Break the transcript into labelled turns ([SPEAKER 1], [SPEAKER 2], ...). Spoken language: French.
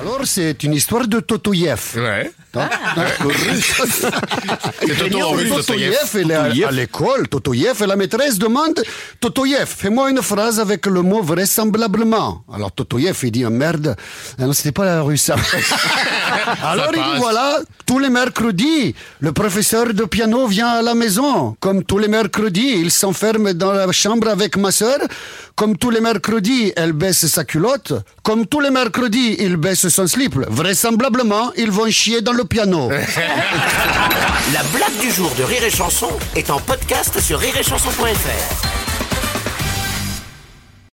[SPEAKER 1] Alors, c'est une histoire de Totoyev.
[SPEAKER 2] Ouais.
[SPEAKER 1] Hein
[SPEAKER 2] C'est Toto en russe,
[SPEAKER 1] Totoyev,
[SPEAKER 2] Totoyev.
[SPEAKER 1] elle est à, à l'école, Totoyev, et la maîtresse demande Totoyev, fais-moi une phrase avec le mot vraisemblablement. Alors Totoyev, il dit merde, Ah non, c'était pas la russe. ça. Alors il dit voilà, tous les mercredis, le professeur de piano vient à la maison. Comme tous les mercredis, il s'enferme dans la chambre avec ma sœur. Comme tous les mercredis, elle baisse sa culotte. Comme tous les mercredis, il baisse son slip. Vraisemblablement, ils vont chier dans le piano.
[SPEAKER 3] La blague du jour de Rire et Chanson est en podcast sur rireetchanson.fr.